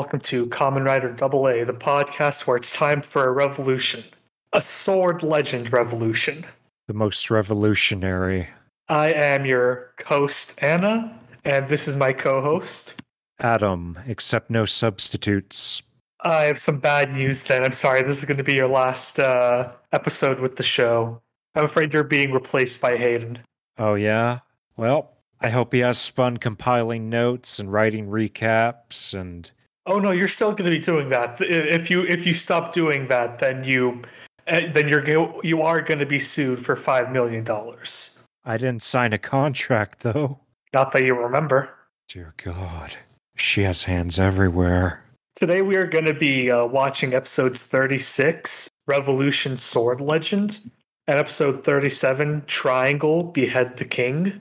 Hello there, and welcome to Kamen Rider Double A, the podcast where it's time for a revolution. A sword legend revolution. The most revolutionary. I am your host, Anna, and this is my co host. Adam, except no substitutes. I have some bad news then. I'm sorry, this is going to be your last uh, episode with the show. I'm afraid you're being replaced by Hayden. Oh, yeah? Well, I hope he has fun compiling notes and writing recaps and. Oh no, you're still going to be doing that. If you if you stop doing that, then you eh, then you're you are going to be sued for five million dollars. I didn't sign a contract though. Not that you remember. Dear God, she has hands everywhere. Today we are going to be uh, watching episodes 36, Revolution Sword Legend, and episode 37, Triangle Behead the King.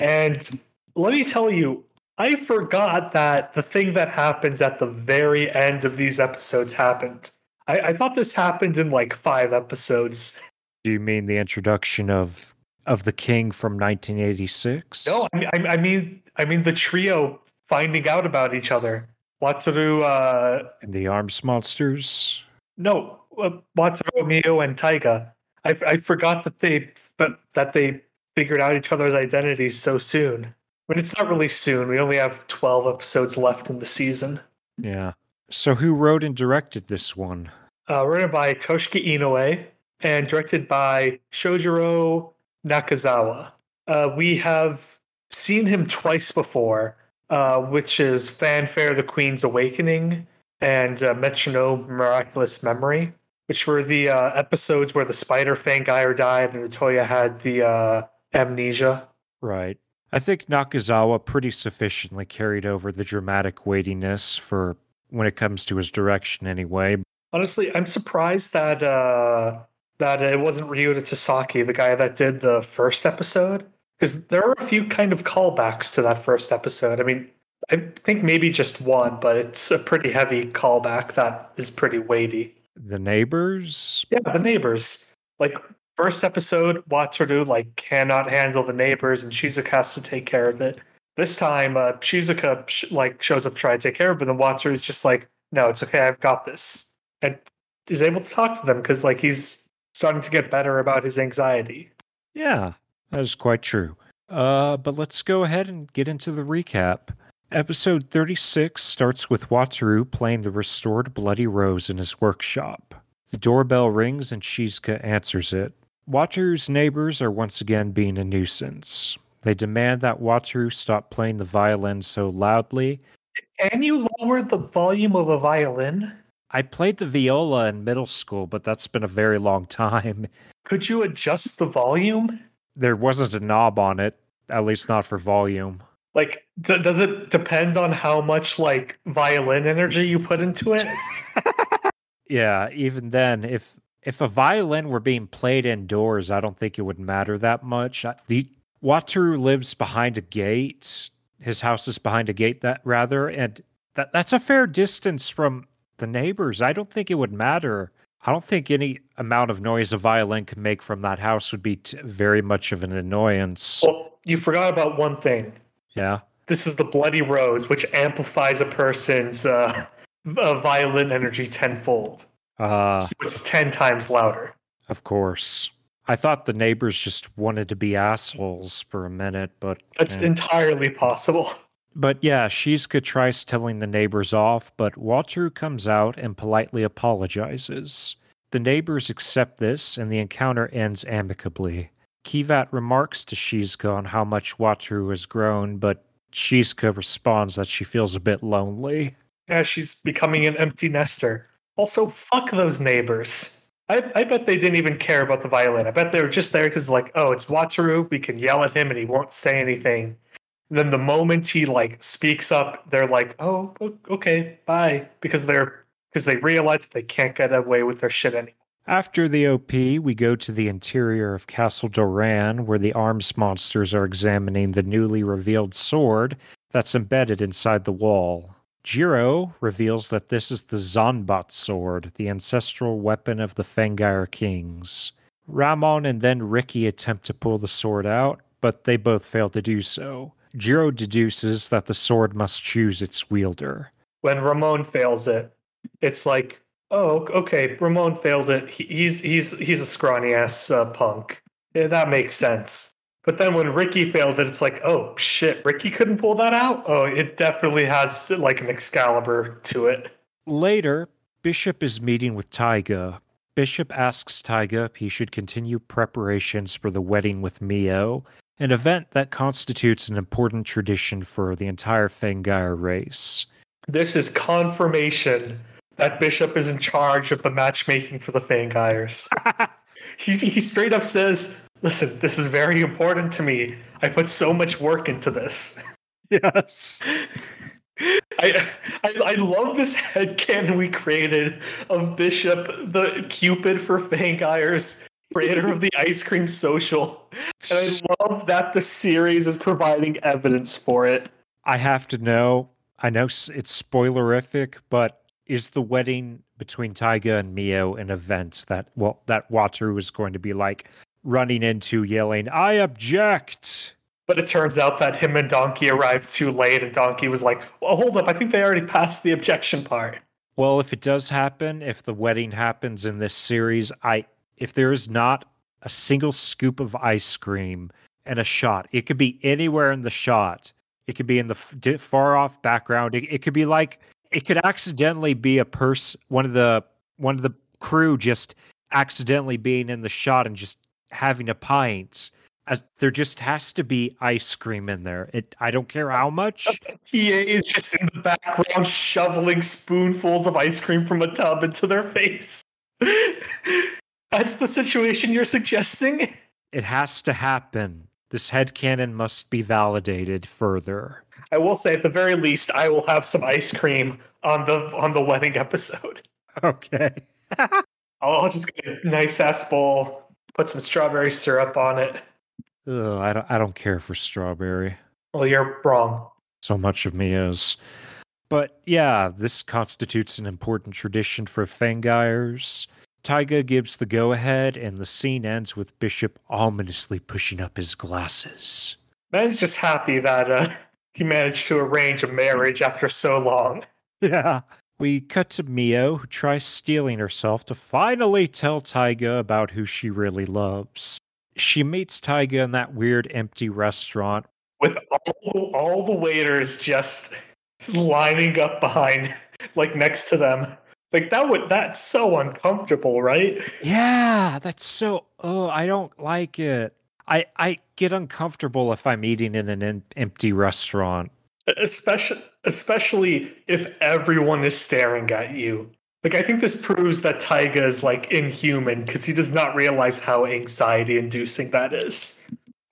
And let me tell you, I forgot that the thing that happens at the very end of these episodes happened. I, I thought this happened in like five episodes. Do you mean the introduction of of the king from 1986? No, I, I, I mean I mean the trio finding out about each other. Wataru uh, and the arms monsters. No, uh, Wataru, Mio, and Taiga. I, I forgot that they but that they figured out each other's identities so soon. Mean, it's not really soon. We only have 12 episodes left in the season. Yeah. So, who wrote and directed this one? Uh, written by Toshiki Inoue and directed by Shojiro Nakazawa. Uh, we have seen him twice before, uh, which is Fanfare the Queen's Awakening and uh, Metronome Miraculous Memory, which were the uh, episodes where the Spider Fangire died and Otoya had the uh, amnesia. Right. I think Nakazawa pretty sufficiently carried over the dramatic weightiness for when it comes to his direction anyway. Honestly, I'm surprised that uh that it wasn't Ryuta Tasaki, the guy that did the first episode. Because there are a few kind of callbacks to that first episode. I mean, I think maybe just one, but it's a pretty heavy callback that is pretty weighty. The neighbors? Yeah, the neighbors. Like first episode, Wataru like cannot handle the neighbors, and Shizuka has to take care of it. This time, uh, Shizuka sh- like shows up to try to take care of it, but then is just like, "No, it's okay, I've got this," and is able to talk to them because like he's starting to get better about his anxiety. Yeah, that is quite true. Uh, but let's go ahead and get into the recap. Episode 36 starts with Wataru playing the restored Bloody Rose in his workshop. The doorbell rings and Shizuka answers it. Wataru's neighbors are once again being a nuisance. They demand that Wataru stop playing the violin so loudly. Can you lower the volume of a violin? I played the viola in middle school, but that's been a very long time. Could you adjust the volume? There wasn't a knob on it, at least not for volume. Like, th- does it depend on how much like violin energy you put into it? yeah, even then, if if a violin were being played indoors, I don't think it would matter that much. The Wataru lives behind a gate. His house is behind a gate that rather, and that that's a fair distance from the neighbors. I don't think it would matter. I don't think any amount of noise a violin could make from that house would be t- very much of an annoyance. Well, you forgot about one thing. Yeah. This is the Bloody Rose, which amplifies a person's uh, violin energy tenfold. Uh, so it's 10 times louder. Of course. I thought the neighbors just wanted to be assholes for a minute, but. That's eh. entirely possible. But yeah, Shizuka tries telling the neighbors off, but Wataru comes out and politely apologizes. The neighbors accept this, and the encounter ends amicably. Kivat remarks to Shizuka on how much Wataru has grown, but Shizuka responds that she feels a bit lonely. Yeah, she's becoming an empty nester. Also, fuck those neighbors. I, I bet they didn't even care about the violin. I bet they were just there because, like, oh, it's Wataru. We can yell at him and he won't say anything. And then the moment he like speaks up, they're like, oh, okay, bye, because they're because they realize they can't get away with their shit anymore. After the OP, we go to the interior of Castle Doran, where the arms monsters are examining the newly revealed sword that's embedded inside the wall. Jiro reveals that this is the Zanbat sword, the ancestral weapon of the Fangire kings. Ramon and then Ricky attempt to pull the sword out, but they both fail to do so. Jiro deduces that the sword must choose its wielder. when Ramon fails it, it's like, oh, okay, Ramon failed it. He's he's he's a scrawny ass uh, punk. That makes sense. But then when Ricky failed it, it's like, oh shit, Ricky couldn't pull that out. Oh, it definitely has like an Excalibur to it. Later, Bishop is meeting with Taiga. Bishop asks Taiga if he should continue preparations for the wedding with Mio, an event that constitutes an important tradition for the entire Fangire race. This is confirmation that Bishop is in charge of the matchmaking for the Fangires. he, he straight up says, Listen, this is very important to me. I put so much work into this. Yes. I, I I love this headcanon we created of Bishop, the Cupid for Fangires, creator of the ice cream social. And I love that the series is providing evidence for it. I have to know. I know it's spoilerific, but is the wedding between Taiga and Mio an event that well that Wataru is going to be like running into yelling, I object. But it turns out that him and Donkey arrived too late, and Donkey was like, Well, hold up, I think they already passed the objection part. Well, if it does happen, if the wedding happens in this series, I if there is not a single scoop of ice cream and a shot, it could be anywhere in the shot. It could be in the f- far off background. It, it could be like it could accidentally be a person, one of the one of the crew just accidentally being in the shot and just having a pint. As, there just has to be ice cream in there. It I don't care how much. He is just in the background shoveling spoonfuls of ice cream from a tub into their face. That's the situation you're suggesting? It has to happen. This head headcanon must be validated further. I will say at the very least I will have some ice cream on the on the wedding episode. Okay. I'll, I'll just get a nice ass bowl, put some strawberry syrup on it. Ugh, I don't I don't care for strawberry. Well, you're wrong. So much of me is. But yeah, this constitutes an important tradition for Fangires. Taiga gives the go ahead, and the scene ends with Bishop ominously pushing up his glasses. Man's just happy that uh, he managed to arrange a marriage after so long. Yeah. We cut to Mio, who tries stealing herself to finally tell Taiga about who she really loves. She meets Taiga in that weird empty restaurant. with all, all the waiters just lining up behind, like next to them. Like that would that's so uncomfortable, right? Yeah, that's so. Oh, I don't like it. I I get uncomfortable if I'm eating in an empty restaurant. Especially especially if everyone is staring at you. Like I think this proves that Taiga is like inhuman because he does not realize how anxiety inducing that is.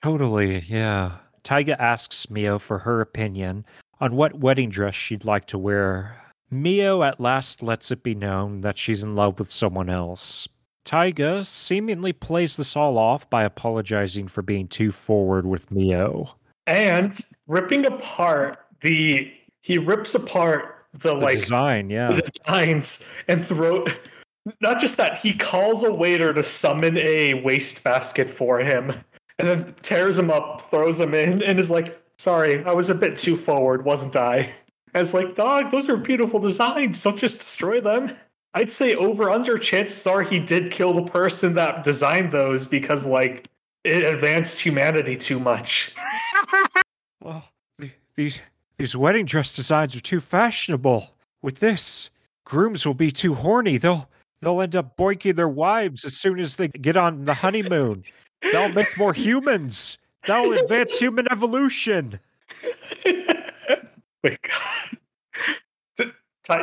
Totally, yeah. Taiga asks Mio for her opinion on what wedding dress she'd like to wear. Mio at last lets it be known that she's in love with someone else. Taiga seemingly plays this all off by apologizing for being too forward with Mio. And ripping apart the he rips apart the, The like design, yeah. the designs and throw not just that he calls a waiter to summon a waste basket for him and then tears him up throws him in and is like sorry i was a bit too forward wasn't i? And it's like dog those are beautiful designs don't just destroy them. I'd say over under chances are he did kill the person that designed those because like it advanced humanity too much. Well, these these wedding dress designs are too fashionable. With this, grooms will be too horny. They'll they'll end up boinking their wives as soon as they get on the honeymoon. They'll make more humans. They'll advance human evolution. Wait, God. T-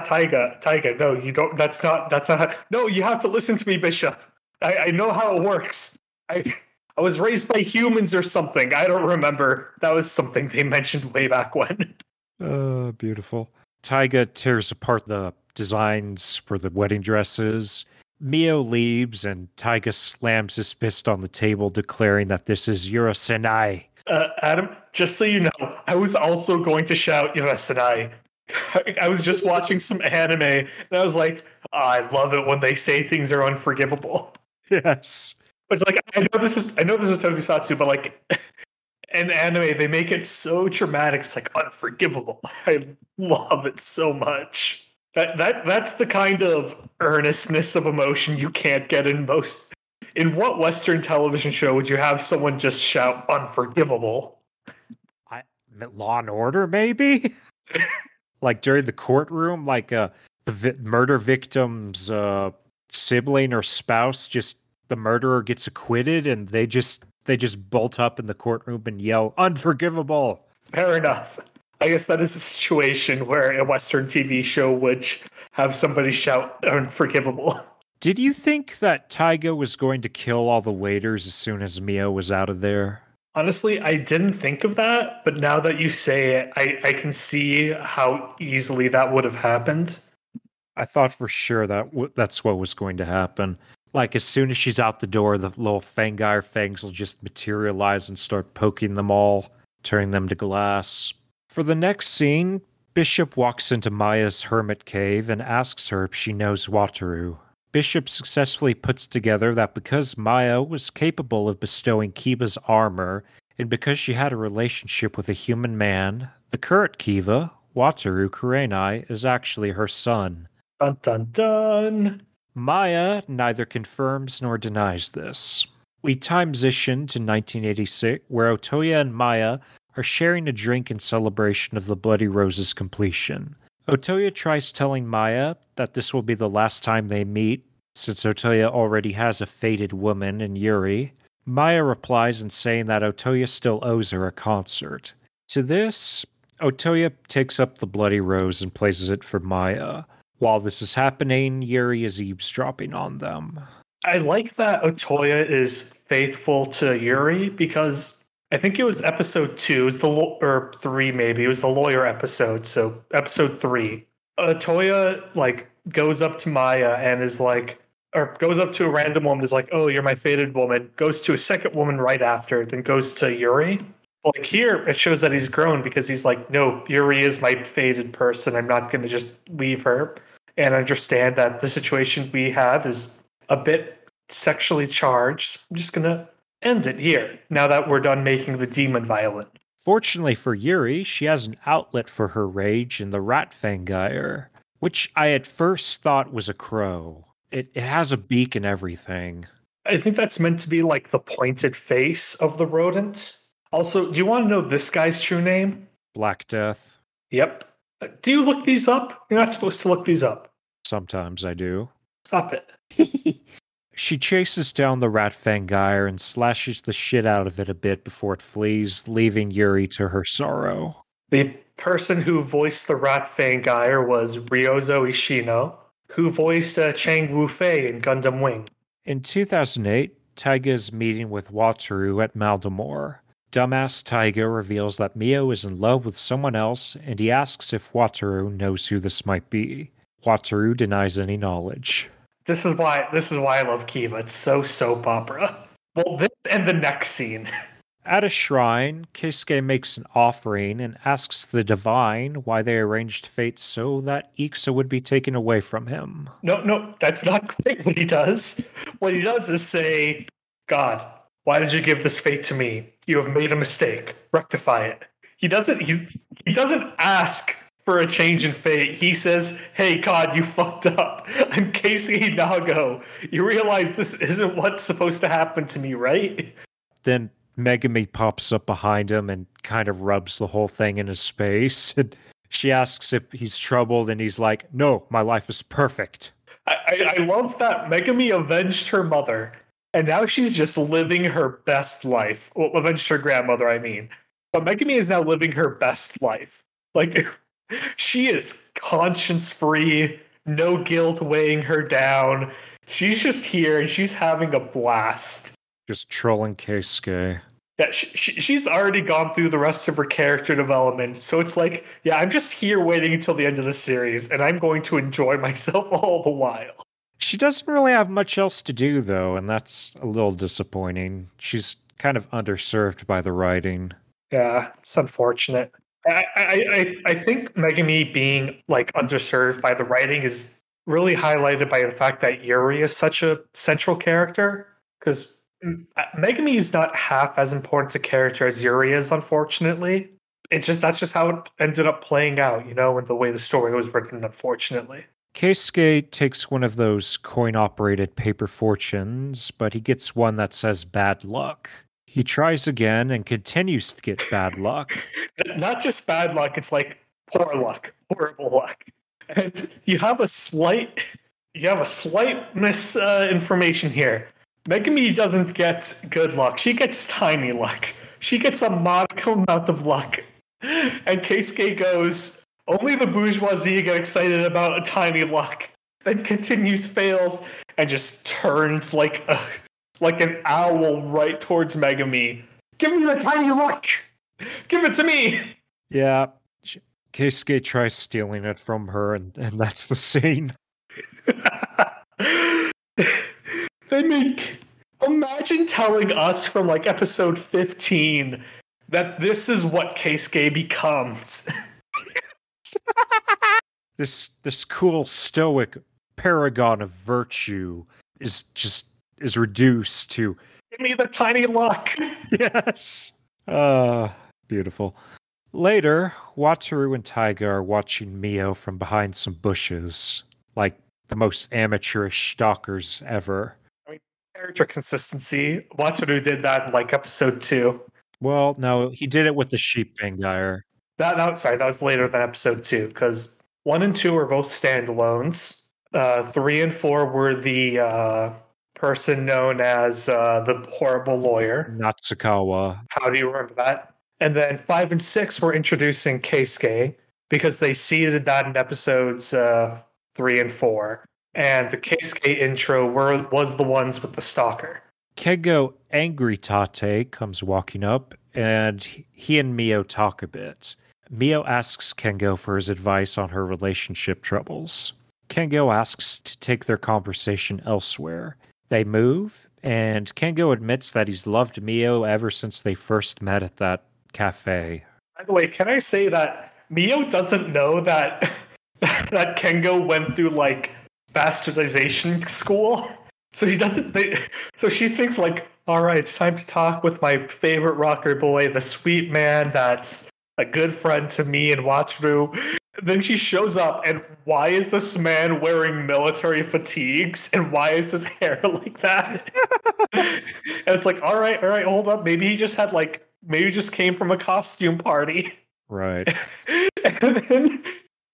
Taiga, Taiga, no, you don't. That's not. That's not. How, no, you have to listen to me, Bishop. I, I know how it works. I I was raised by humans or something. I don't remember. That was something they mentioned way back when. Uh, beautiful. Taiga tears apart the designs for the wedding dresses. Mio leaves, and Taiga slams his fist on the table, declaring that this is Yurusenai. Uh, Adam, just so you know, I was also going to shout Yurusenai. I was just watching some anime, and I was like, "Oh, I love it when they say things are unforgivable. Yes. But like, I know this is I know this is Tokusatsu, but like, in anime, they make it so dramatic. It's like unforgivable. I love it so much. That that that's the kind of earnestness of emotion you can't get in most. In what Western television show would you have someone just shout "unforgivable"? I Law and Order, maybe. like during the courtroom, like uh, the vi- murder victim's uh, sibling or spouse, just the murderer gets acquitted, and they just they just bolt up in the courtroom and yell "unforgivable." Fair enough. I guess that is a situation where a Western TV show would have somebody shout "unforgivable." Did you think that Taiga was going to kill all the waiters as soon as Mio was out of there? Honestly, I didn't think of that, but now that you say it, I, I can see how easily that would have happened. I thought for sure that w- that's what was going to happen. Like as soon as she's out the door, the little Fangire fangs will just materialize and start poking them all, turning them to glass. For the next scene, Bishop walks into Maya's hermit cave and asks her if she knows Wataru. Bishop successfully puts together that because Maya was capable of bestowing Kiva's armor, and because she had a relationship with a human man, the current Kiva, Wataru Kurenai, is actually her son. Dun dun dun. Maya neither confirms nor denies this. We transition to 1986, where Otoya and Maya are sharing a drink in celebration of the Bloody Rose's completion. Otoya tries telling Maya that this will be the last time they meet, since Otoya already has a fated woman in Yuri. Maya replies in saying that Otoya still owes her a concert. To this, Otoya takes up the Bloody Rose and places it for Maya. While this is happening, Yuri is eavesdropping on them. I like that Otoya is faithful to Yuri because I think it was episode two, was the or three maybe. It was the lawyer episode. So episode three, Otoya like goes up to Maya and is like, or goes up to a random woman, is like, "Oh, you're my fated woman." Goes to a second woman right after, then goes to Yuri. Like here, it shows that he's grown because he's like, "No, Yuri is my fated person. I'm not going to just leave her." And understand that the situation we have is a bit sexually charged. I'm just gonna end it here now that we're done making the demon violent. Fortunately for Yuri, she has an outlet for her rage in the rat fangire, which I at first thought was a crow. It, it has a beak and everything. I think that's meant to be like the pointed face of the rodent. Also, do you want to know this guy's true name? Black Death. Yep. Do you look these up? You're not supposed to look these up. Sometimes I do. Stop it. She chases down the rat fangire and slashes the shit out of it a bit before it flees, leaving Yuri to her sorrow. The person who voiced the rat fangire was Ryuzo Ishino, who voiced uh, Chang Wu Fei in Gundam Wing. In 2008, Taiga is meeting with Wataru at Mald'amour. Dumbass Taiga reveals that Mio is in love with someone else, and he asks if Wataru knows who this might be. Wataru denies any knowledge. This is why this is why I love Kiva. It's so soap opera. Well, this and the next scene. At a shrine, Keisuke makes an offering and asks the divine why they arranged fate so that Iksa would be taken away from him. No, no, that's not quite what he does. What he does is say, God, why did you give this fate to me? You have made a mistake. Rectify it. He doesn't he he doesn't ask for a change in fate. He says, Hey God, you fucked up. I'm Keisuke Nago. You realize this isn't what's supposed to happen to me, right? Then Megumi pops up behind him and kind of rubs the whole thing in his face. And she asks if he's troubled, and he's like, No, my life is perfect. I, I, I love that Megumi avenged her mother, and now she's just living her best life. Well, avenged her grandmother, I mean. But Megumi is now living her best life. Like, she is conscience free, no guilt weighing her down. She's just here and she's having a blast. Just trolling Keisuke. Yeah, she, she, she's already gone through the rest of her character development. So it's like, yeah, I'm just here waiting until the end of the series, and I'm going to enjoy myself all the while. She doesn't really have much else to do, though, and that's a little disappointing. She's kind of underserved by the writing. Yeah, it's unfortunate. I, I, I, think Megumi being like underserved by the writing is really highlighted by the fact that Yuri is such a central character. Because uh, Megumi is not half as important a character as Yuri is, unfortunately. It just that's just how it ended up playing out, you know, and the way the story was written, unfortunately. Keisuke takes one of those coin operated paper fortunes, but he gets one that says bad luck. He tries again and continues to get bad luck. Not just bad luck, it's like poor luck, horrible luck. And you have a slight you have a slight misinformation uh, here. Megumi doesn't get good luck. She gets tiny luck. She gets a modicum amount of luck. And Keisuke goes, only the bourgeoisie get excited about a tiny luck. Then continues, fails, and just turns like a like an owl right towards Megumi. Give me the tiny luck! Give it to me! Yeah. Keisuke tries stealing it from her, and, and that's the scene. they make. Imagine telling us from like episode 15 that this is what Keisuke becomes. this this cool stoic paragon of virtue is just is reduced to give me the tiny luck. yes. Uh beautiful. Later, Wataru and Taiga are watching Mio from behind some bushes, like the most amateurish stalkers ever. I mean, character consistency. Wataru did that in like episode two. Well, no, he did it with the sheep Fangire. That, that sorry, that was later than episode two because one and two were both standalones. Uh, three and four were the uh, person known as uh, the horrible lawyer. Natsukawa. How do you remember that? And then five and six were introducing Keisuke because they seeded that in episodes uh, three and four. And the Keisuke intro were was the ones with the stalker. Kengo Angry Tate comes walking up and he and Mio talk a bit. Mio asks Kengo for his advice on her relationship troubles. Kengo asks to take their conversation elsewhere. They move, and Kengo admits that he's loved Mio ever since they first met at that cafe. By the way, can I say that Mio doesn't know that that Kengo went through like bastardization school? So he doesn't. So she thinks like, all right, it's time to talk with my favorite rocker boy, the sweet man that's a good friend to me and Wataru. Then she shows up, and why is this man wearing military fatigues? And why is his hair like that? and it's like, all right, all right, hold up. Maybe he just had like, maybe just came from a costume party. Right. and then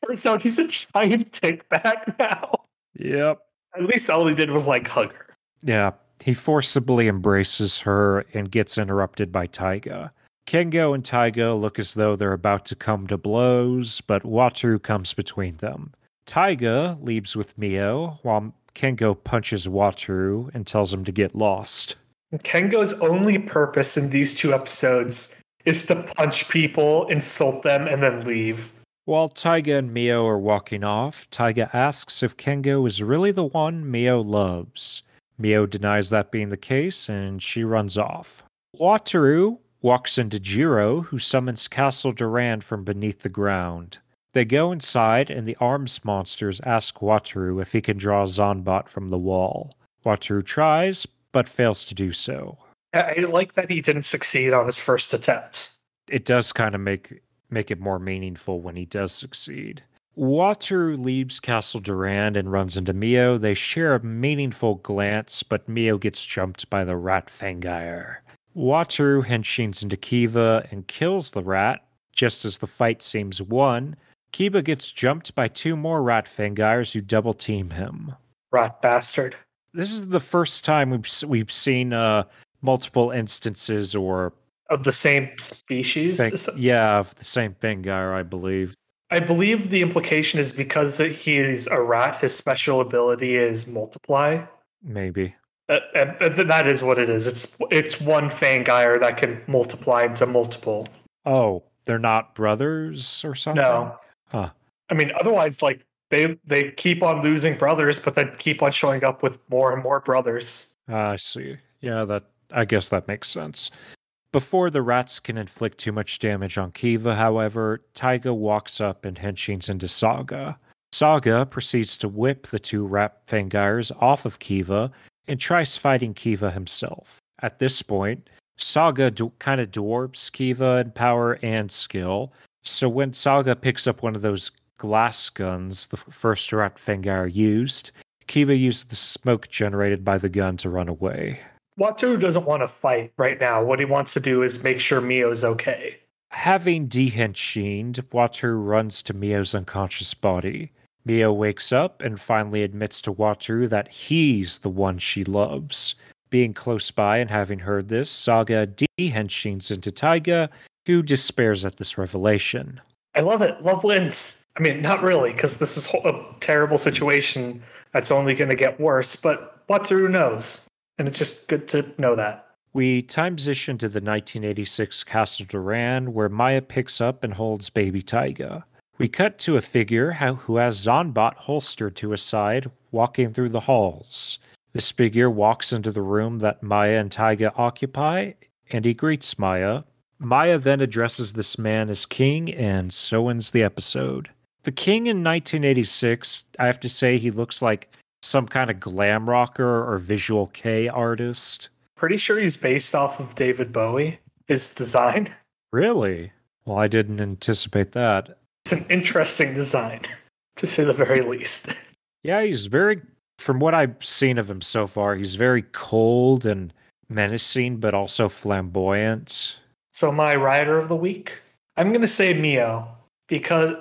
turns out he's a giant tick back now. Yep. At least all he did was like hug her. Yeah. He forcibly embraces her and gets interrupted by Taiga. Kengo and Taiga look as though they're about to come to blows, but Wataru comes between them. Taiga leaves with Mio, while Kengo punches Wataru and tells him to get lost. Kengo's only purpose in these two episodes is to punch people, insult them, and then leave. While Taiga and Mio are walking off, Taiga asks if Kengo is really the one Mio loves. Mio denies that being the case, and she runs off. Wataru walks into Jiro, who summons Castle Doran from beneath the ground. They go inside, and the arms monsters ask Wataru if he can draw Zanbat from the wall. Wataru tries, but fails to do so. I like that he didn't succeed on his first attempt. It does kind of make make it more meaningful when he does succeed. Wataru leaves Castle Doran and runs into Mio. They share a meaningful glance, but Mio gets jumped by the rat Fangire. Wataru henshins into Kiva and kills the rat. Just as the fight seems won, Kiva gets jumped by two more rat fangires who double team him. Rat bastard. This is the first time we've we've seen uh, multiple instances or of the same species. Yeah, of the same fangire, I believe. I believe the implication is because he's a rat, his special ability is multiply. Maybe. Uh, uh, that is what it is. It's it's one Fangire that can multiply into multiple. Oh, they're not brothers or something. No. Huh. I mean, otherwise, like they they keep on losing brothers, but then keep on showing up with more and more brothers. Uh, I see. Yeah, that I guess that makes sense. Before the rats can inflict too much damage on Kiva, however, Taiga walks up and henshins into Saga. Saga proceeds to whip the two rat fangires off of Kiva and tries fighting Kiva himself. at this point. Saga d- kind of dwarfs Kiva in power and skill. So when Saga picks up one of those glass guns the first Rat Fangire used, Kiva uses the smoke generated by the gun to run away. Wataru doesn't want to fight right now. What he wants to do is make sure Mio's okay. Having dehenshined, Wataru runs to Mio's unconscious body. Mio wakes up and finally admits to Wataru that he's the one she loves. Being close by and having heard this, Saga dehenshin's into Taiga, who despairs at this revelation. I love it. Love wins. I mean, not really, because this is a terrible situation that's only going to get worse, but Wataru knows. And it's just good to know that. We time position to the 1986 Castle Doran, where Maya picks up and holds baby Taiga. We cut to a figure who has Zanbat holstered to his side, walking through the halls. This figure walks into the room that Maya and Taiga occupy, and he greets Maya. Maya then addresses this man as king, and so ends the episode. The king in 1986, I have to say, he looks like some kind of glam rocker or visual kei artist. Pretty sure he's based off of David Bowie, his design. Really? Well, I didn't anticipate that. It's an interesting design, to say the very least. Yeah, he's very, from what I've seen of him so far, he's very cold and menacing, but also flamboyant. So, my rider of the week, I'm going to say Mio because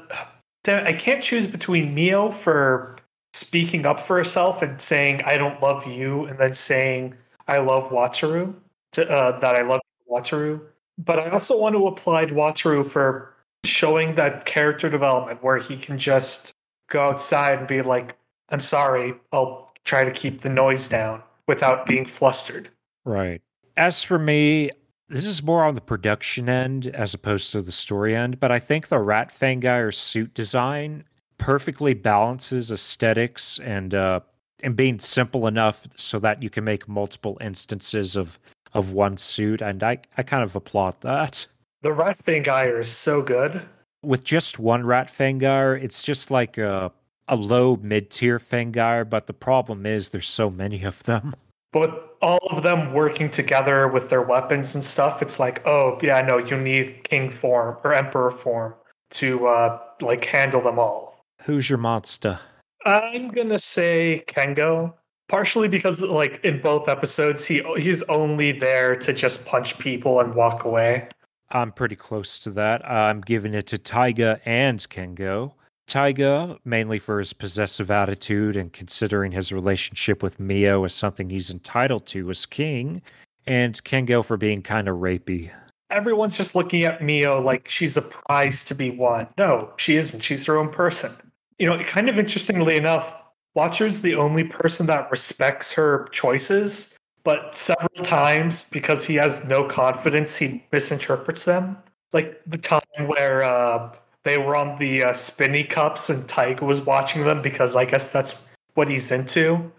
I can't choose between Mio for speaking up for herself and saying I don't love you, and then saying I love Wataru, to, uh, that I love Wataru. But I also want to apply to Wataru for showing that character development where he can just go outside and be like, "I'm sorry, I'll try to keep the noise down," without being flustered. Right. As for me, this is more on the production end as opposed to the story end, but I think the Rat Fangire suit design perfectly balances aesthetics and uh, and being simple enough so that you can make multiple instances of of one suit, and I I kind of applaud that. The Rat Fangire is so good. With just one Rat Fangire, it's just like a a low mid tier Fangire, but the problem is there's so many of them. But all of them working together with their weapons and stuff, it's like, oh yeah, no, you need king form or emperor form to uh like handle them all. Who's your monster? I'm gonna say Kengo, partially because like in both episodes, he he's only there to just punch people and walk away. I'm pretty close to that. I'm giving it to Taiga and Kengo. Taiga, mainly for his possessive attitude and considering his relationship with Mio as something he's entitled to as king, and Kengo for being kind of rapey. Everyone's just looking at Mio like she's a prize to be won. No, she isn't. She's her own person. You know, kind of interestingly enough, Wataru's the only person that respects her choices, but several times because he has no confidence, he misinterprets them. Like the time where uh, they were on the uh, spinny cups and Taiga was watching them because I guess that's what he's into.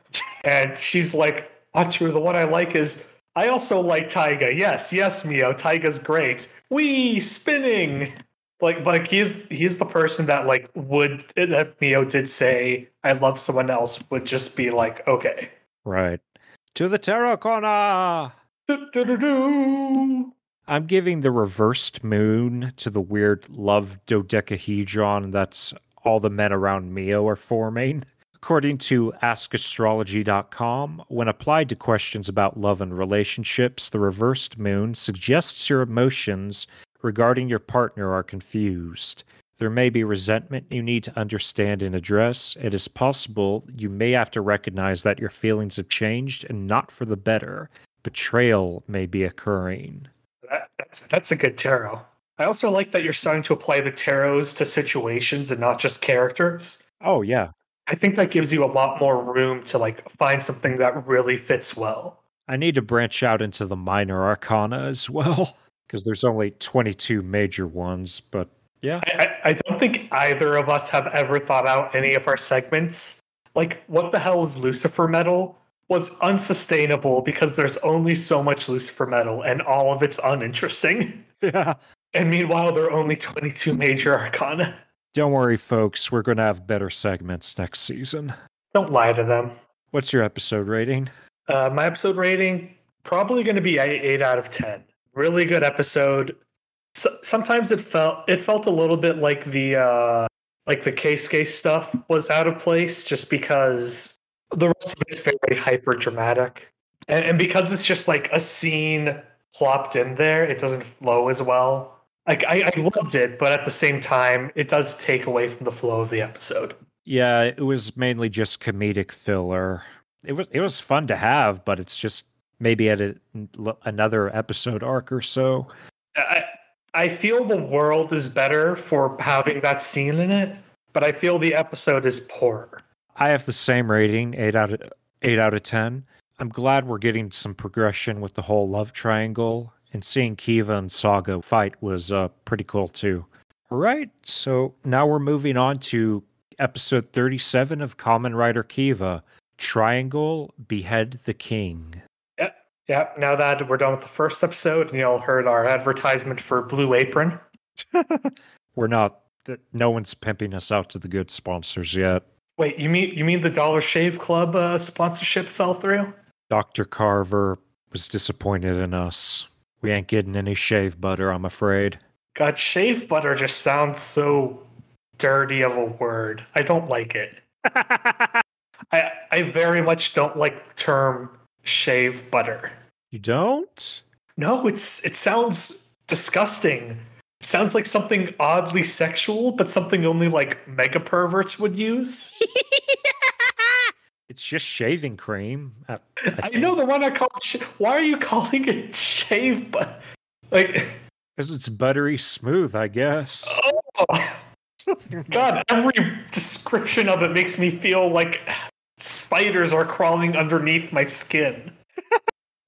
And she's like, Wataru, the one I like is I also like Taiga. Yes, yes, Mio. Taiga's great. We spinning. Like, but he's he's the person that like would if Mio did say I love someone else would just be like okay. Right. To the Tarot Corner. I'm giving the reversed moon to the weird love dodecahedron that's all the men around Mio are forming. According to AskAstrology.com, when applied to questions about love and relationships, the reversed moon suggests your emotions regarding your partner are confused. There may be resentment you need to understand and address. It is possible you may have to recognize that your feelings have changed and not for the better. Betrayal may be occurring. That, that's that's a good tarot. I also like that you're starting to apply the tarots to situations and not just characters. Oh, yeah. I think that gives you a lot more room to like find something that really fits well. I need to branch out into the minor arcana as well because there's only 22 major ones, but yeah. I, I, I don't think either of us have ever thought out any of our segments. Like, what the hell is Lucifer metal? Was unsustainable because there's only so much Lucifer metal and all of it's uninteresting. Yeah. And meanwhile, there are only 22 major arcana. Don't worry, folks. We're going to have better segments next season. Don't lie to them. What's your episode rating? Uh, my episode rating probably going to be eight out of ten. Really good episode. So, sometimes it felt it felt a little bit like the uh, like the Keisuke stuff was out of place, just because the rest of it's very hyper dramatic, and, and because it's just like a scene plopped in there, it doesn't flow as well. Like I, I loved it, but at the same time, it does take away from the flow of the episode. Yeah, it was mainly just comedic filler. It was it was fun to have, but it's just maybe at a, another episode arc or so. I I feel the world is better for having that scene in it, but I feel the episode is poor. I have the same rating, eight out of eight out of ten. I'm glad we're getting some progression with the whole love triangle, and seeing Kiva and Saga fight was uh, pretty cool too. All right, so now we're moving on to episode 37 of Kamen Rider Kiva Triangle Behead the King. Yep, yep. Now that we're done with the first episode, and y'all heard our advertisement for Blue Apron. we're not, no one's pimping us out to the good sponsors yet. Wait, you mean you mean the Dollar Shave Club uh, sponsorship fell through? Dr. Carver was disappointed in us. We ain't getting any shave butter, I'm afraid. God, shave butter just sounds so dirty of a word. I don't like it. I I very much don't like the term shave butter. You don't? No, it's it sounds disgusting. It sounds like something oddly sexual, but something only like mega perverts would use. it's just shaving cream. I, I, I know the one I called. Sh- Why are you calling it shave? But like, because it's buttery smooth, I guess. Oh. God, every description of it makes me feel like spiders are crawling underneath my skin.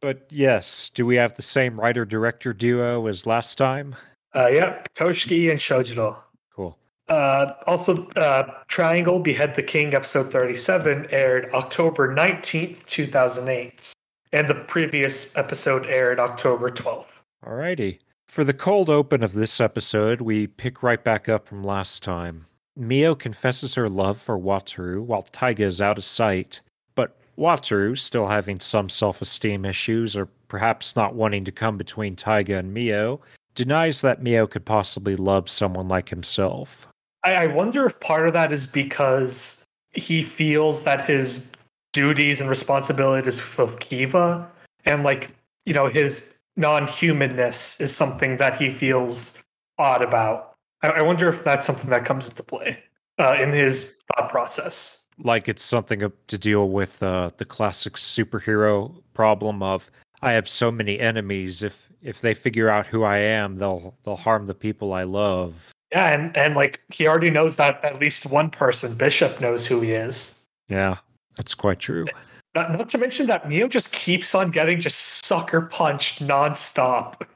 but yes, do we have the same writer director duo as last time? Uh, yeah, Toshiki and Shojiro. Cool. Uh, also, uh, Triangle Behead the King, episode 37, aired October 19th, 2008. And the previous episode aired October 12th. Alrighty. For the cold open of this episode, we pick right back up from last time. Mio confesses her love for Wataru while Taiga is out of sight, but Wataru, still having some self esteem issues or perhaps not wanting to come between Taiga and Mio, denies that Mio could possibly love someone like himself. I, wonder if part of that is because he feels that his duties and responsibilities for Kiva and like, you know, his non humanness is something that he feels odd about. I, I wonder if that's something that comes into play uh, in his thought process. Like it's something to deal with uh, the classic superhero problem of I have so many enemies. If if they figure out who I am, they'll they'll harm the people I love. Yeah, and and like he already knows that at least one person, Bishop, knows who he is. Yeah, that's quite true. Not, not to mention that Mio just keeps on getting just sucker punched nonstop.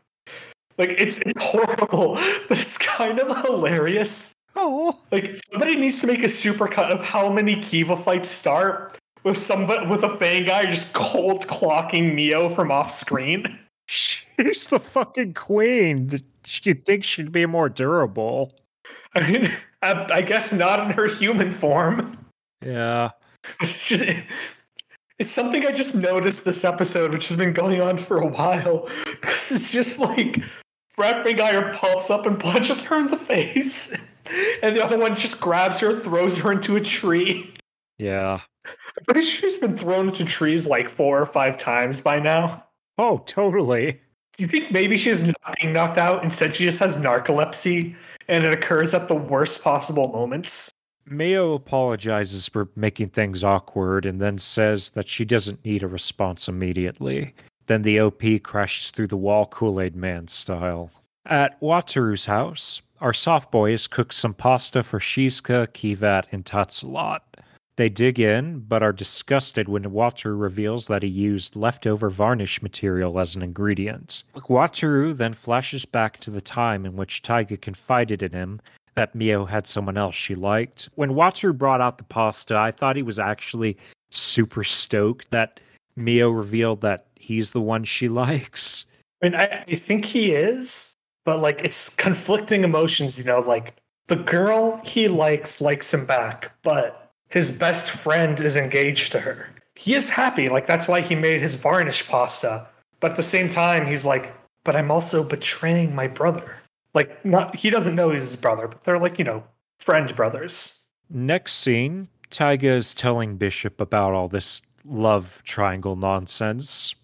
Like it's it's horrible, but it's kind of hilarious. Oh, like somebody needs to make a supercut of how many Kiva fights start with somebody with a Fangire just cold clocking Mio from off screen. She's the fucking queen. You'd think she'd be more durable. I mean, I, I guess not in her human form. Yeah, it's just. it's something I just noticed this episode, which has been going on for a while. Because it's just like Brad Guy pops up and punches her in the face, and the other one just grabs her, throws her into a tree. Yeah. I'm pretty sure she's been thrown into trees like four or five times by now. Oh, totally. Do you think maybe she's not being knocked out? Instead, she just has narcolepsy and it occurs at the worst possible moments? Mio apologizes for making things awkward and then says that she doesn't need a response immediately. Then the OP crashes through the wall Kool Aid Man style. At Wataru's house, our soft boys cook some pasta for Shizuka, Kivat, and Tatsulot. They dig in, but are disgusted when Wataru reveals that he used leftover varnish material as an ingredient. Wataru then flashes back to the time in which Taiga confided in him that Mio had someone else she liked. When Wataru brought out the pasta, I thought he was actually super stoked that Mio revealed that he's the one she likes. I mean, I, I think he is, but like it's conflicting emotions, you know, like the girl he likes likes him back, but his best friend is engaged to her. he is happy. Like that's why he made his varnish pasta. But at the same time, he's like, but I'm also betraying my brother. Like, not he doesn't know he's his brother, but they're like, you know, friend brothers. Next scene, Taiga is telling Bishop about all this love triangle nonsense.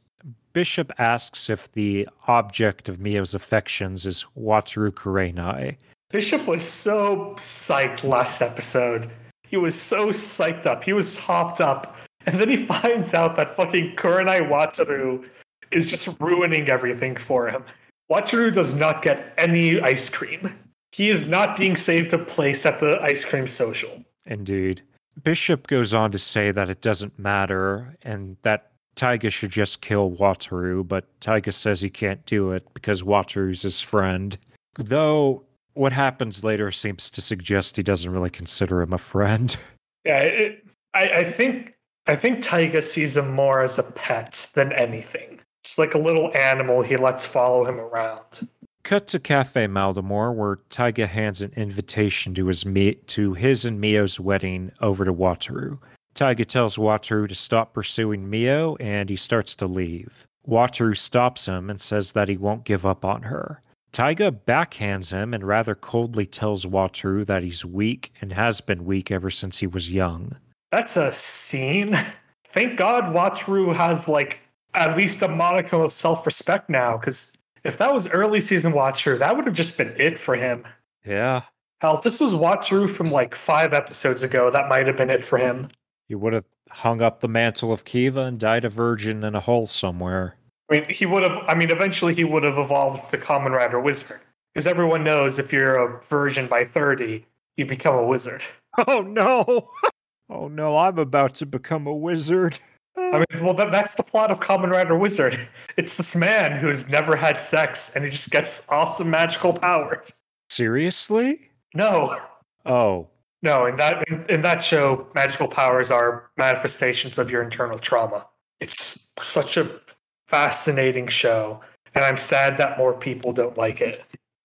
Bishop asks if the object of Mio's affections is Wataru Kurenai. Bishop was so psyched last episode. He was so psyched up. He was hopped up. And then he finds out that fucking Kurenai Wataru is just ruining everything for him. Wataru does not get any ice cream. He is not being saved a place at the ice cream social. Indeed. Bishop goes on to say that it doesn't matter and that Taiga should just kill Wataru, but Taiga says he can't do it because Wataru's his friend. Though what happens later seems to suggest he doesn't really consider him a friend. Yeah, it, I, I think I think Taiga sees him more as a pet than anything. Just like a little animal he lets follow him around. Cut to Cafe Mald'amour, where Taiga hands an invitation to his to his and Mio's wedding over to Wataru. Taiga tells Wataru to stop pursuing Mio, and he starts to leave. Wataru stops him and says that he won't give up on her. Taiga backhands him and rather coldly tells Wataru that he's weak and has been weak ever since he was young. That's a scene. Thank God Wataru has like at least a modicum of self-respect now, because if that was early season Wataru, that would have just been it for him. Yeah. Hell, if this was Wataru from like five episodes ago, that might have been it for him. He would have hung up the mantle of Kiva and died a virgin in a hole somewhere. I mean, he would have. I mean, eventually he would have evolved to Kamen Rider Wizard, because everyone knows if you're a virgin by thirty, you become a wizard. Oh no! Oh no! I'm about to become a wizard. I mean, well, that, that's the plot of Kamen Rider Wizard. It's this man who's never had sex and he just gets awesome magical powers. Seriously? No, Oh, no. In that in, in that show, magical powers are manifestations of your internal trauma. It's such a fascinating show, and I'm sad that more people don't like it.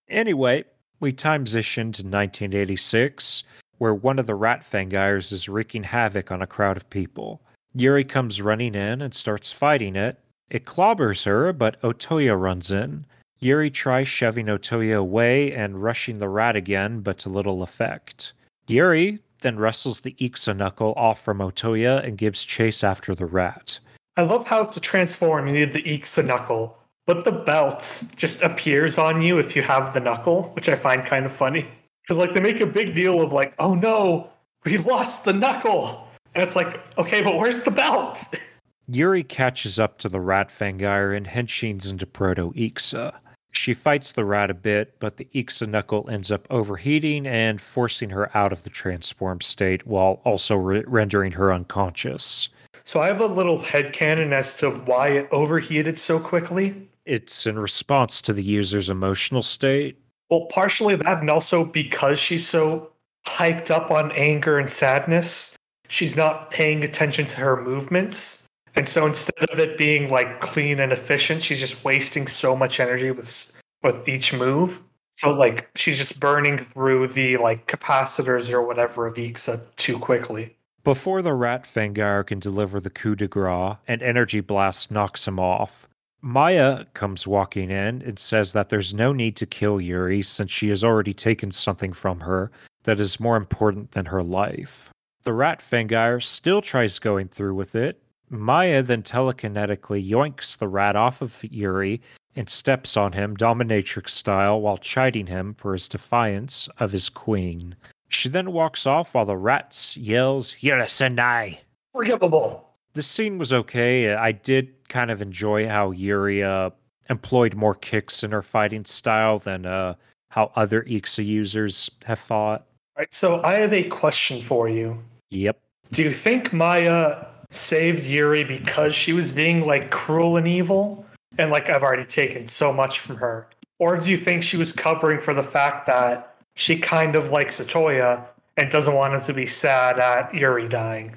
Anyway, we transition to 1986, where one of the Rat Fangires is wreaking havoc on a crowd of people. Yuri comes running in and starts fighting it. It clobbers her, but Otoya runs in. Yuri tries shoving Otoya away and rushing the rat again, but to little effect. Yuri then wrestles the Ixa knuckle off from Otoya and gives chase after the rat. I love how to transform you need the Ixa knuckle, but the belt just appears on you if you have the knuckle, which I find kind of funny. Because like they make a big deal of like, oh no, we lost the knuckle. And it's like, okay, but where's the belt? Yuri catches up to the rat Fangire and henshins into Proto Ixa. She fights the rat a bit, but the Ixa knuckle ends up overheating and forcing her out of the transformed state while also re- rendering her unconscious. So I have a little headcanon as to why it overheated so quickly. It's in response to the user's emotional state. Well, partially that, and also because she's so hyped up on anger and sadness, she's not paying attention to her movements. And so instead of it being like clean and efficient, she's just wasting so much energy with with each move. So like she's just burning through the like capacitors or whatever of Ixa too quickly. Before the rat Fangire can deliver the coup de grace, an energy blast knocks him off. Maya comes walking in and says that there's no need to kill Yuri since she has already taken something from her that is more important than her life. The rat Fangire still tries going through with it. Maya then telekinetically yoinks the rat off of Yuri and steps on him dominatrix style while chiding him for his defiance of his queen. She then walks off while the rat yells, Yurusenai! Forgivable. The scene was okay. I did kind of enjoy how Yuri uh, employed more kicks in her fighting style than uh, how other Ixa users have fought. Right. So I have a question for you. Yep. Do you think Maya saved Yuri because she was being like cruel and evil? And like I've already taken so much from her. Or do you think she was covering for the fact that she kind of likes Otoya and doesn't want him to be sad at Yuri dying?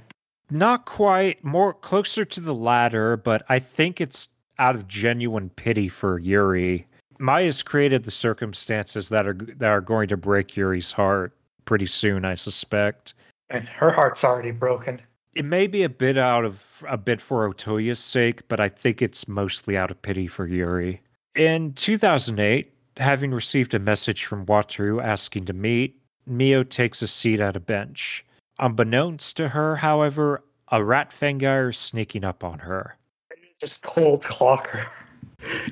Not quite, more closer to the latter, but I think it's out of genuine pity for Yuri. Maya's created the circumstances that are that are going to break Yuri's heart pretty soon, I suspect. And her heart's already broken. It may be a bit out of a bit for Otoya's sake, but I think it's mostly out of pity for Yuri. In 2008, having received a message from Wataru asking to meet, Mio takes a seat at a bench. Unbeknownst to her, however, a rat fangire is sneaking up on her. Just cold clocker.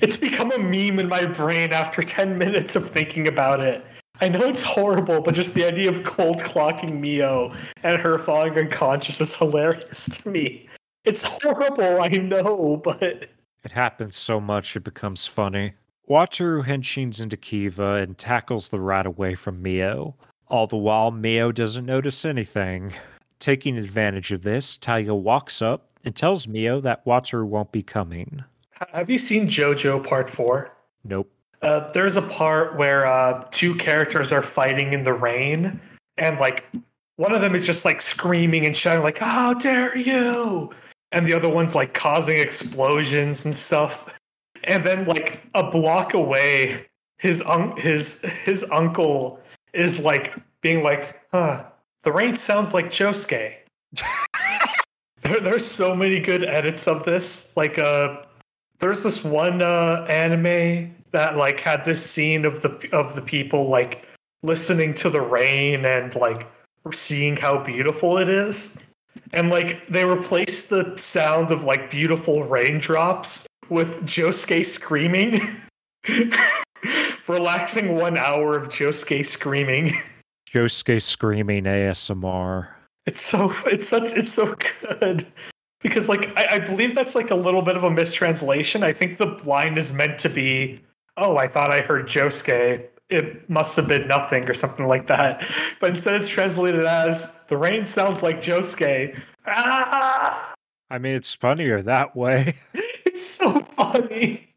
It's become a meme in my brain after 10 minutes of thinking about it. I know it's horrible, but just the idea of cold clocking Mio and her falling unconscious is hilarious to me. It's horrible, I know, but It happens so much it becomes funny. Wataru henshins into Kiva and tackles the rat away from Mio. All the while, Mio doesn't notice anything. Taking advantage of this, Taiga walks up and tells Mio that Wataru won't be coming. have you seen JoJo Part 4? Nope. Uh, there's a part where uh, two characters are fighting in the rain, and like one of them is just like screaming and shouting, like, How dare you! And the other one's like causing explosions and stuff. And then, like, a block away, his un- his his uncle is like being like, huh, the rain sounds like Josuke. there, there's so many good edits of this. Like uh there's this one uh anime that like had this scene of the of the people like listening to the rain and like seeing how beautiful it is. And like they replaced the sound of like beautiful raindrops with Josuke screaming. Relaxing one hour of Josuke screaming. Josuke screaming ASMR. It's so it's such it's so good because like I, I, believe that's like a little bit of a mistranslation. I think the line is meant to be, "Oh, I thought I heard Josuke. It must have been nothing" or something like that. But instead, it's translated as, "The rain sounds like Josuke." Ah! I mean, it's funnier that way. it's so funny.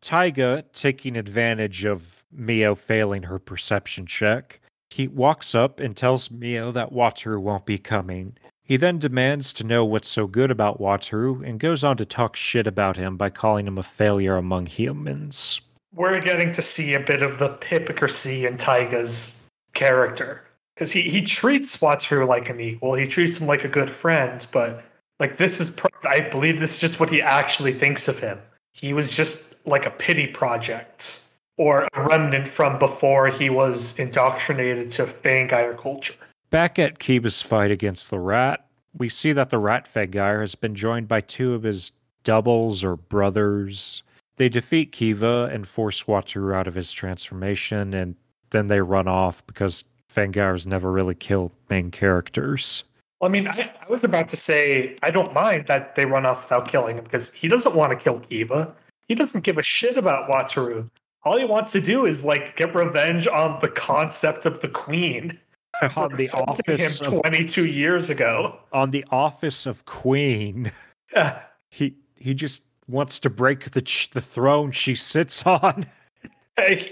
Taiga taking advantage of Mio failing her perception check he walks up and tells Mio that Wataru won't be coming. He then demands to know what's so good about Wataru and goes on to talk shit about him by calling him a failure among humans. We're getting to see a bit of the hypocrisy in Taiga's character. Because he, he treats Wataru like an equal, he treats him like a good friend, but like this is, I believe this is just what he actually thinks of him. He was just like a pity project or a remnant from before he was indoctrinated to Fangire culture. Back at Kiva's fight against the rat, we see that the rat Fangire has been joined by two of his doubles or brothers. They defeat Kiva and force Wataru out of his transformation, and then they run off because Fangires never really kill main characters. Well, I mean, I, I, was about to say I don't mind that they run off without killing him because he doesn't want to kill Kiva. He doesn't give a shit about Wataru all he wants to do is like get revenge on the concept of the queen on the office him 22 of, years ago on the office of queen yeah. he he just wants to break the the throne she sits on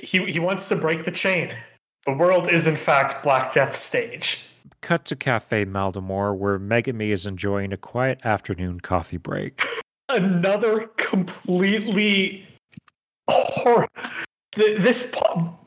he he wants to break the chain the world is in fact black death stage cut to cafe Mald'amour where Megumi is enjoying a quiet afternoon coffee break another completely horror. This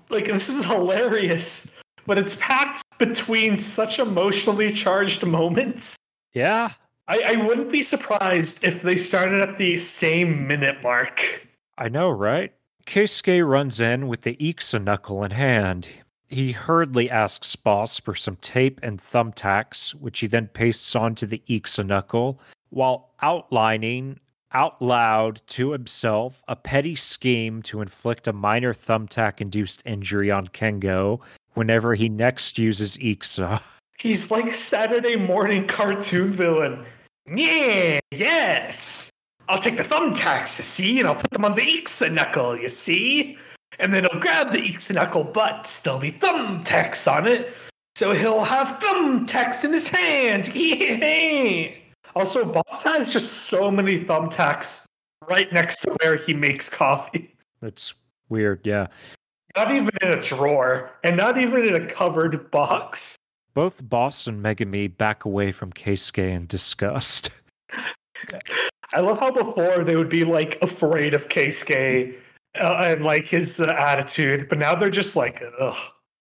like this is hilarious, but it's packed between such emotionally charged moments. Yeah, I, I wouldn't be surprised if they started at the same minute mark. I know, right? Keisuke runs in with the Ixa knuckle in hand. He hurriedly asks Boss for some tape and thumbtacks, which he then pastes onto the Ixa knuckle, while outlining out loud to himself a petty scheme to inflict a minor thumbtack induced injury on Kengo whenever he next uses Ixa. He's like Saturday morning cartoon villain. Yeah, yes. I'll take the thumbtacks, you see, and I'll put them on the Ixa knuckle, you see? And then he'll grab the Ixa knuckle, but there'll be thumbtacks on it. So he'll have thumbtacks in his hand. Yeah. Also, Boss has just so many thumbtacks right next to where he makes coffee. That's weird, yeah. Not even in a drawer, and not even in a covered box. Both Boss and Megumi back away from Keisuke in disgust. I love how before they would be like afraid of Keisuke uh, and like his uh, attitude, but now they're just like, ugh.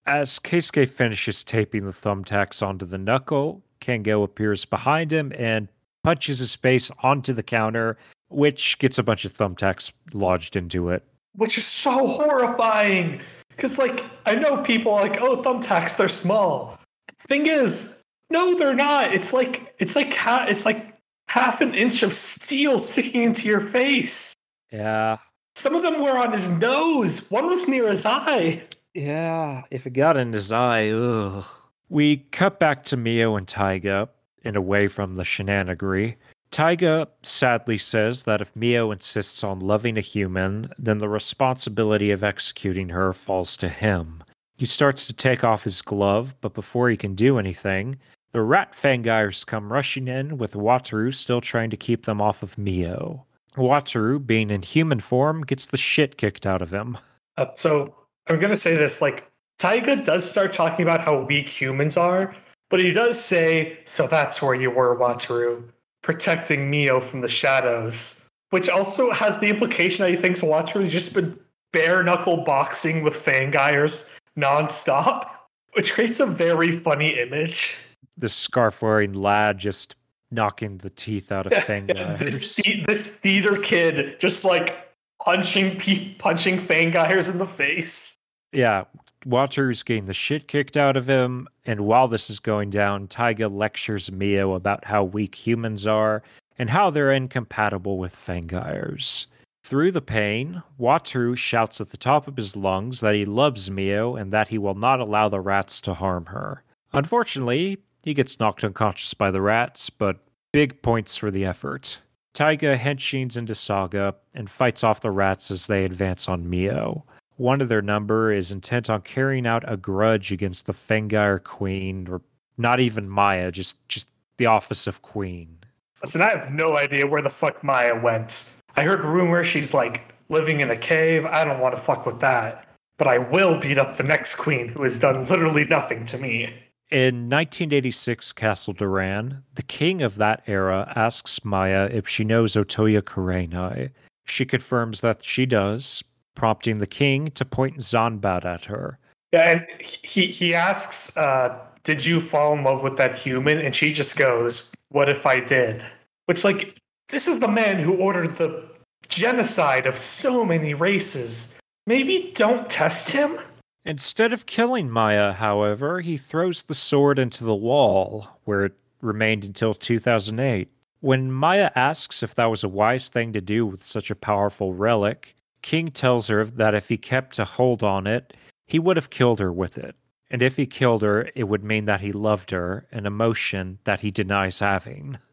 As Keisuke finishes taping the thumbtacks onto the knuckle, Kengo appears behind him and punches his face onto the counter, which gets a bunch of thumbtacks lodged into it. Which is so horrifying. Because, like, I know people are like, oh, thumbtacks, they're small. The thing is, no, they're not. It's like, it's like, ha- it's like half an inch of steel sticking into your face. Yeah. Some of them were on his nose. One was near his eye. Yeah. If it got in his eye, ugh. We cut back to Mio and Taiga and away from the shenanigery. Taiga sadly says that if Mio insists on loving a human, then the responsibility of executing her falls to him. He starts to take off his glove, but before he can do anything, the rat fangires come rushing in with Wataru still trying to keep them off of Mio. Wataru, being in human form, gets the shit kicked out of him. Uh, so I'm gonna say this: like Taiga does start talking about how weak humans are, but he does say, "So that's where you were, Wataru, protecting Mio from the shadows," which also has the implication that he thinks Wataru's just been bare knuckle boxing with Fangires nonstop, which creates a very funny image. The scarf wearing lad just knocking the teeth out of Fangires. this, the- this theater kid just like punching pe- punching Fangires in the face. yeah, Wataru's getting the shit kicked out of him, and while this is going down, Taiga lectures Mio about how weak humans are and how they're incompatible with Fangires. Through the pain, Wataru shouts at the top of his lungs that he loves Mio and that he will not allow the rats to harm her. Unfortunately, he gets knocked unconscious by the rats, but big points for the effort. Taiga henshins into Saga and fights off the rats as they advance on Mio. One of their number is intent on carrying out a grudge against the Fangire Queen, or not even Maya, just just the office of Queen. Listen, I have no idea where the fuck Maya went. I heard rumors she's like living in a cave. I don't want to fuck with that. But I will beat up the next queen who has done literally nothing to me. In 1986 Castle Doran, the king of that era asks Maya if she knows Otoya Kurenai. She confirms that she does, prompting the king to point Zanbat at her. Yeah, and he he asks, uh, "Did you fall in love with that human?" And she just goes, "What if I did?" Which, like, this is the man who ordered the genocide of so many races. Maybe don't test him. Instead of killing Maya, however, he throws the sword into the wall, where it remained until 2008. When Maya asks if that was a wise thing to do with such a powerful relic, King tells her that if he kept a hold on it, he would have killed her with it. And if he killed her, it would mean that he loved her, an emotion that he denies having.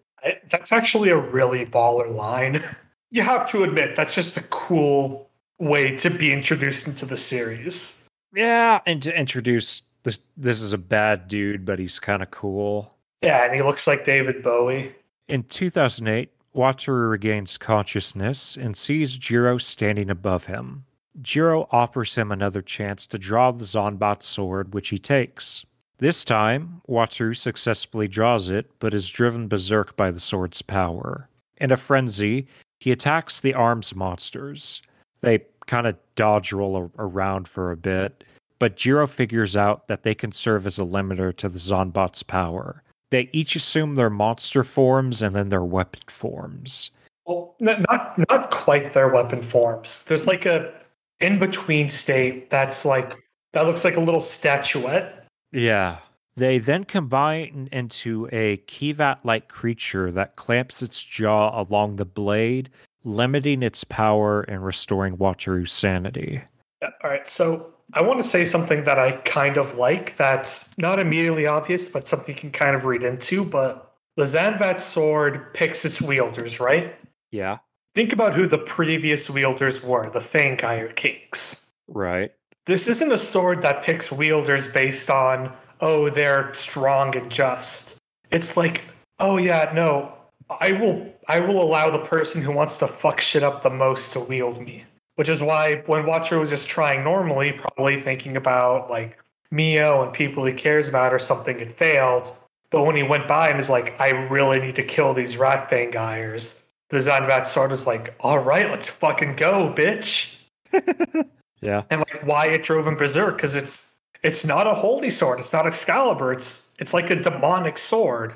That's actually a really baller line. You have to admit, that's just a cool way to be introduced into the series. Yeah, and to introduce this this is a bad dude, but he's kind of cool. Yeah, and he looks like David Bowie. In 2008, Wataru regains consciousness and sees Jiro standing above him. Jiro offers him another chance to draw the Zanbat sword, which he takes. This time, Wataru successfully draws it, but is driven berserk by the sword's power. In a frenzy, he attacks the arms monsters. They kind of dodge roll around for a bit, but Jiro figures out that they can serve as a limiter to the Zanbat's power. They each assume their monster forms and then their weapon forms. Well, not not quite their weapon forms. There's like a in between state that's like that looks like a little statuette. Yeah. They then combine into a Kivat like creature that clamps its jaw along the blade, limiting its power and restoring Wataru's sanity. Yeah, All right, so I want to say something that I kind of like. That's not immediately obvious, but something you can kind of read into. But the Zanbat sword picks its wielders, right? Yeah. Think about who the previous wielders were, the Fangire Kings. Right. This isn't a sword that picks wielders based on, oh, they're strong and just. It's like, oh yeah, no, I will I will allow the person who wants to fuck shit up the most to wield me. Which is why when Wataru was just trying normally, probably thinking about like Mio and people he cares about or something, it failed. But when he went by and was like, I really need to kill these rat fangires, the Zanbat sword was like, all right, let's fucking go, bitch Yeah. and like why it drove him berserk because it's it's not a holy sword it's not excalibur it's it's like a demonic sword.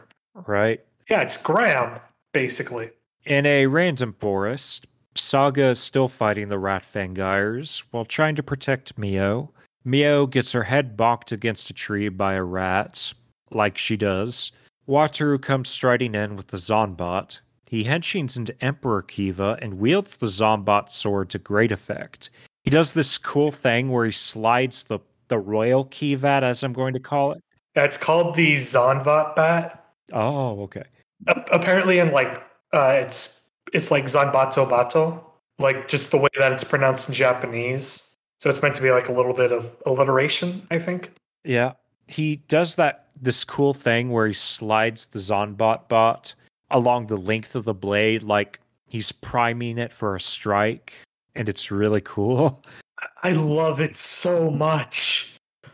right? Yeah, it's Gram basically. In a random forest, Saga is still fighting the Rat Fangires while trying to protect Mio. Mio gets her head bonked against a tree by a rat, like she does. Wataru comes striding in with the Zanbat. He henshins into Emperor Kiva and wields the Zanbat sword to great effect. He does this cool thing where he slides the, the Royal Kivat, as I'm going to call it. It's called the Zanbat bat. Oh, okay. A- apparently, in like uh, it's it's like Zanbato Bato, like just the way that it's pronounced in Japanese. So it's meant to be like a little bit of alliteration, I think. Yeah. He does that this cool thing where he slides the Zanbat bat along the length of the blade like he's priming it for a strike and it's really cool. I love it so much.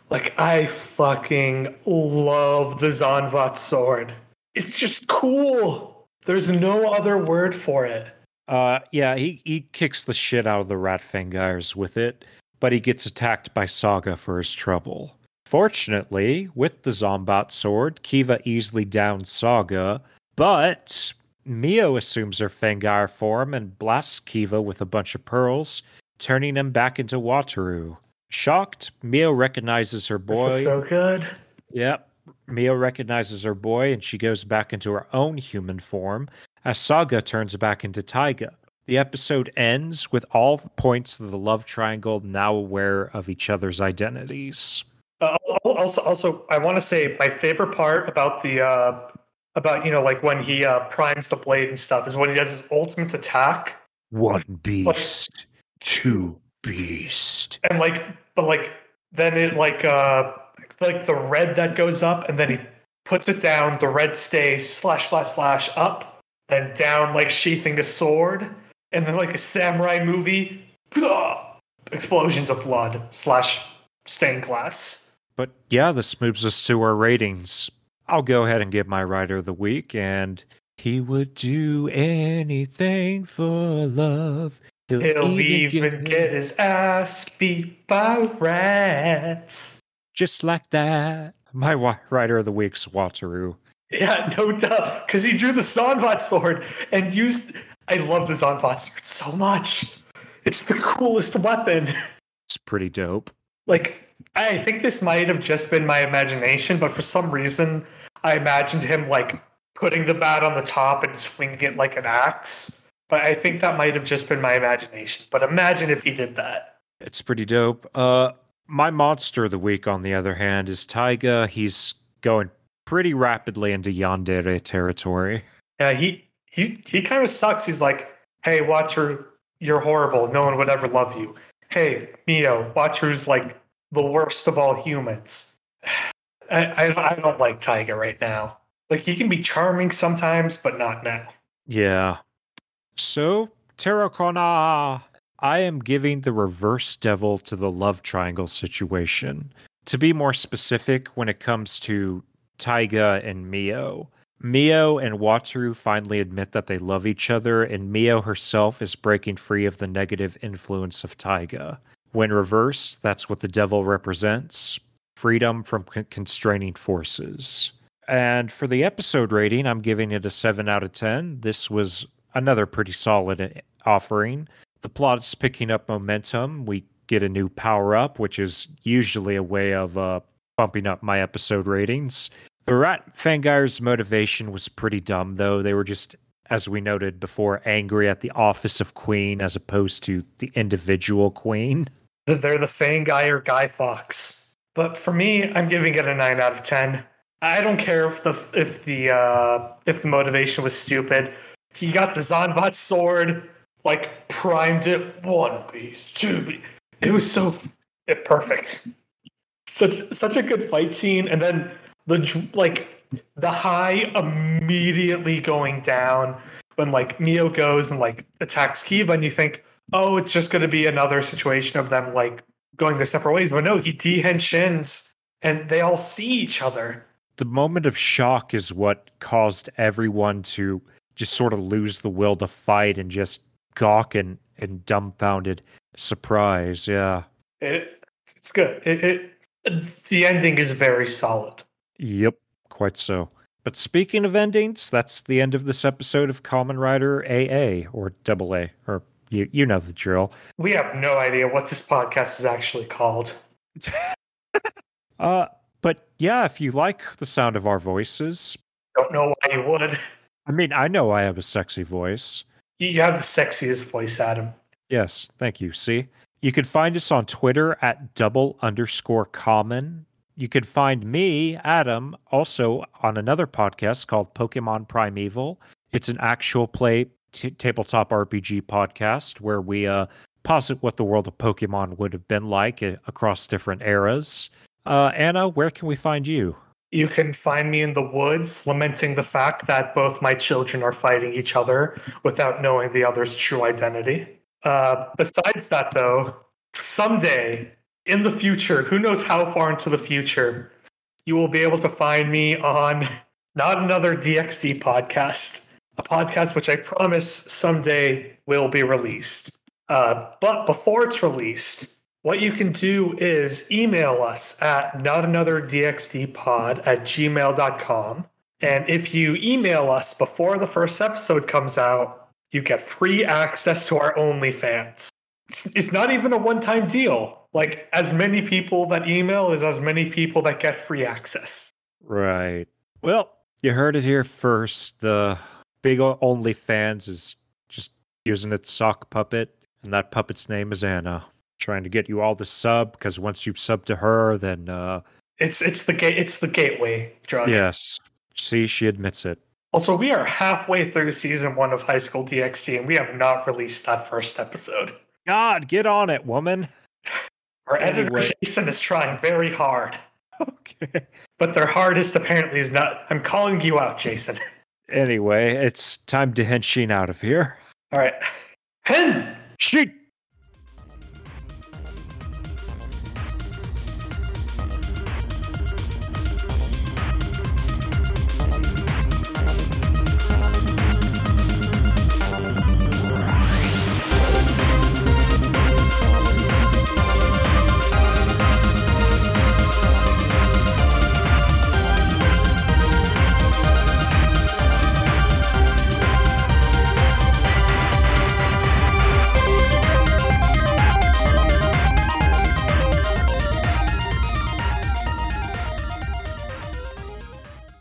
Like I fucking love the Zanbat sword. It's just cool. There's no other word for it. Uh yeah, he he kicks the shit out of the Rat Fangires with it, but he gets attacked by Saga for his trouble. Fortunately, with the Zanbat sword, Kiva easily downs Saga, but Mio assumes her Fangire form and blasts Kiva with a bunch of pearls, turning him back into Wataru. Shocked, Mio recognizes her boy. This is so good. Yep. Mio recognizes her boy and she goes back into her own human form as Saga turns back into Taiga. The episode ends with all the points of the love triangle now aware of each other's identities. Uh, also, also, I want to say my favorite part about the uh, about you know like when he uh, primes the blade and stuff is when he does his ultimate attack One beast, two beast. and like but like then it like uh like the red that goes up and then he puts it down the red stays slash slash slash up then down like sheathing a sword and then like a samurai movie explosions of blood slash stained glass But yeah, this moves us to our ratings. I'll go ahead and give my writer of the week, and he would do anything for love. he'll even get his ass beat by rats just like that. My writer of the week's Wataru. Yeah, no doubt. Because he drew the Zanbat sword and used. I love the Zanbat sword so much. It's the coolest weapon. It's pretty dope. Like, I think this might have just been my imagination, but for some reason, I imagined him like putting the bat on the top and swinging it like an axe. But I think that might have just been my imagination. But imagine if he did that. It's pretty dope. Uh, my monster of the week, on the other hand, is Taiga. He's going pretty rapidly into Yandere territory. Yeah, he he he kind of sucks. He's like, "Hey, Wataru, you're horrible. No one would ever love you." Hey, Mio, Wataru's like the worst of all humans. I I, I don't like Taiga right now. Like he can be charming sometimes, but not now. Yeah. So, Tarot Corner, I am giving the reverse devil to the love triangle situation. To be more specific, when it comes to Taiga and Mio, Mio and Wataru finally admit that they love each other, and Mio herself is breaking free of the negative influence of Taiga. When reversed, that's what the devil represents freedom from con- constraining forces. And for the episode rating, I'm giving it a 7 out of 10. This was another pretty solid uh, offering. The plot is picking up momentum. We get a new power up, which is usually a way of uh, bumping up my episode ratings. The Rat Fangire's motivation was pretty dumb, though. They were just, as we noted before, angry at the office of queen as opposed to the individual queen. They're the Fang guy or Guy Fawkes. But for me, I'm giving it a nine out of ten. I don't care if the if the uh, if the motivation was stupid. He got the Zanbat sword, like primed it one piece, two piece. It was so it, perfect. Such such a good fight scene, and then the like the high immediately going down when like Mio goes and like attacks Kiva, and you think, oh, it's just going to be another situation of them like going their separate ways. But no, he dehenshins and they all see each other. The moment of shock is what caused everyone to just sort of lose the will to fight and just gawk and, and dumbfounded surprise. Yeah. It it's good. It, it the ending is very solid. Yep. quite so. But speaking of endings, that's the end of this episode of Kamen Rider AA or Double A, or you you know the drill. We have no idea what this podcast is actually called. Uh, but yeah, if you like the sound of our voices, Don't know why you would. I mean, I know I have a sexy voice. You you have the sexiest voice, Adam. Yes, thank you. See, you can find us on Twitter at double underscore kamen. You can find me, Adam, also on another podcast called Pokemon Primeval. It's an actual play t- tabletop RPG podcast where we uh, posit what the world of Pokemon would have been like uh, across different eras. Uh, Anna, where can we find you? You can find me in the woods lamenting the fact that both my children are fighting each other without knowing the other's true identity. Uh, besides that, though, someday in the future, who knows how far into the future, you will be able to find me on not another DXD podcast, a podcast which I promise someday will be released. Uh, but before it's released, what you can do is email us at notanother.dxdpod at gmail.com. And if you email us before the first episode comes out, you get free access to our OnlyFans. It's, it's not even a one time deal. Like, as many people that email is as many people that get free access. Right. Well, you heard it here first. The big OnlyFans is just using its sock puppet, and that puppet's name is Anna. Trying to get you all to sub because once you sub to her, then uh, It's it's the gate it's the gateway drug. yes, see, she admits it. Also, we are halfway through season one of High School DxD, and we have not released that first episode. God, get on it, woman. Our editor Jason is trying very hard, Okay. but their hardest apparently is not. I'm calling you out, Jason. Anyway, it's time to henshin out of here. All right, Hen. Sheet.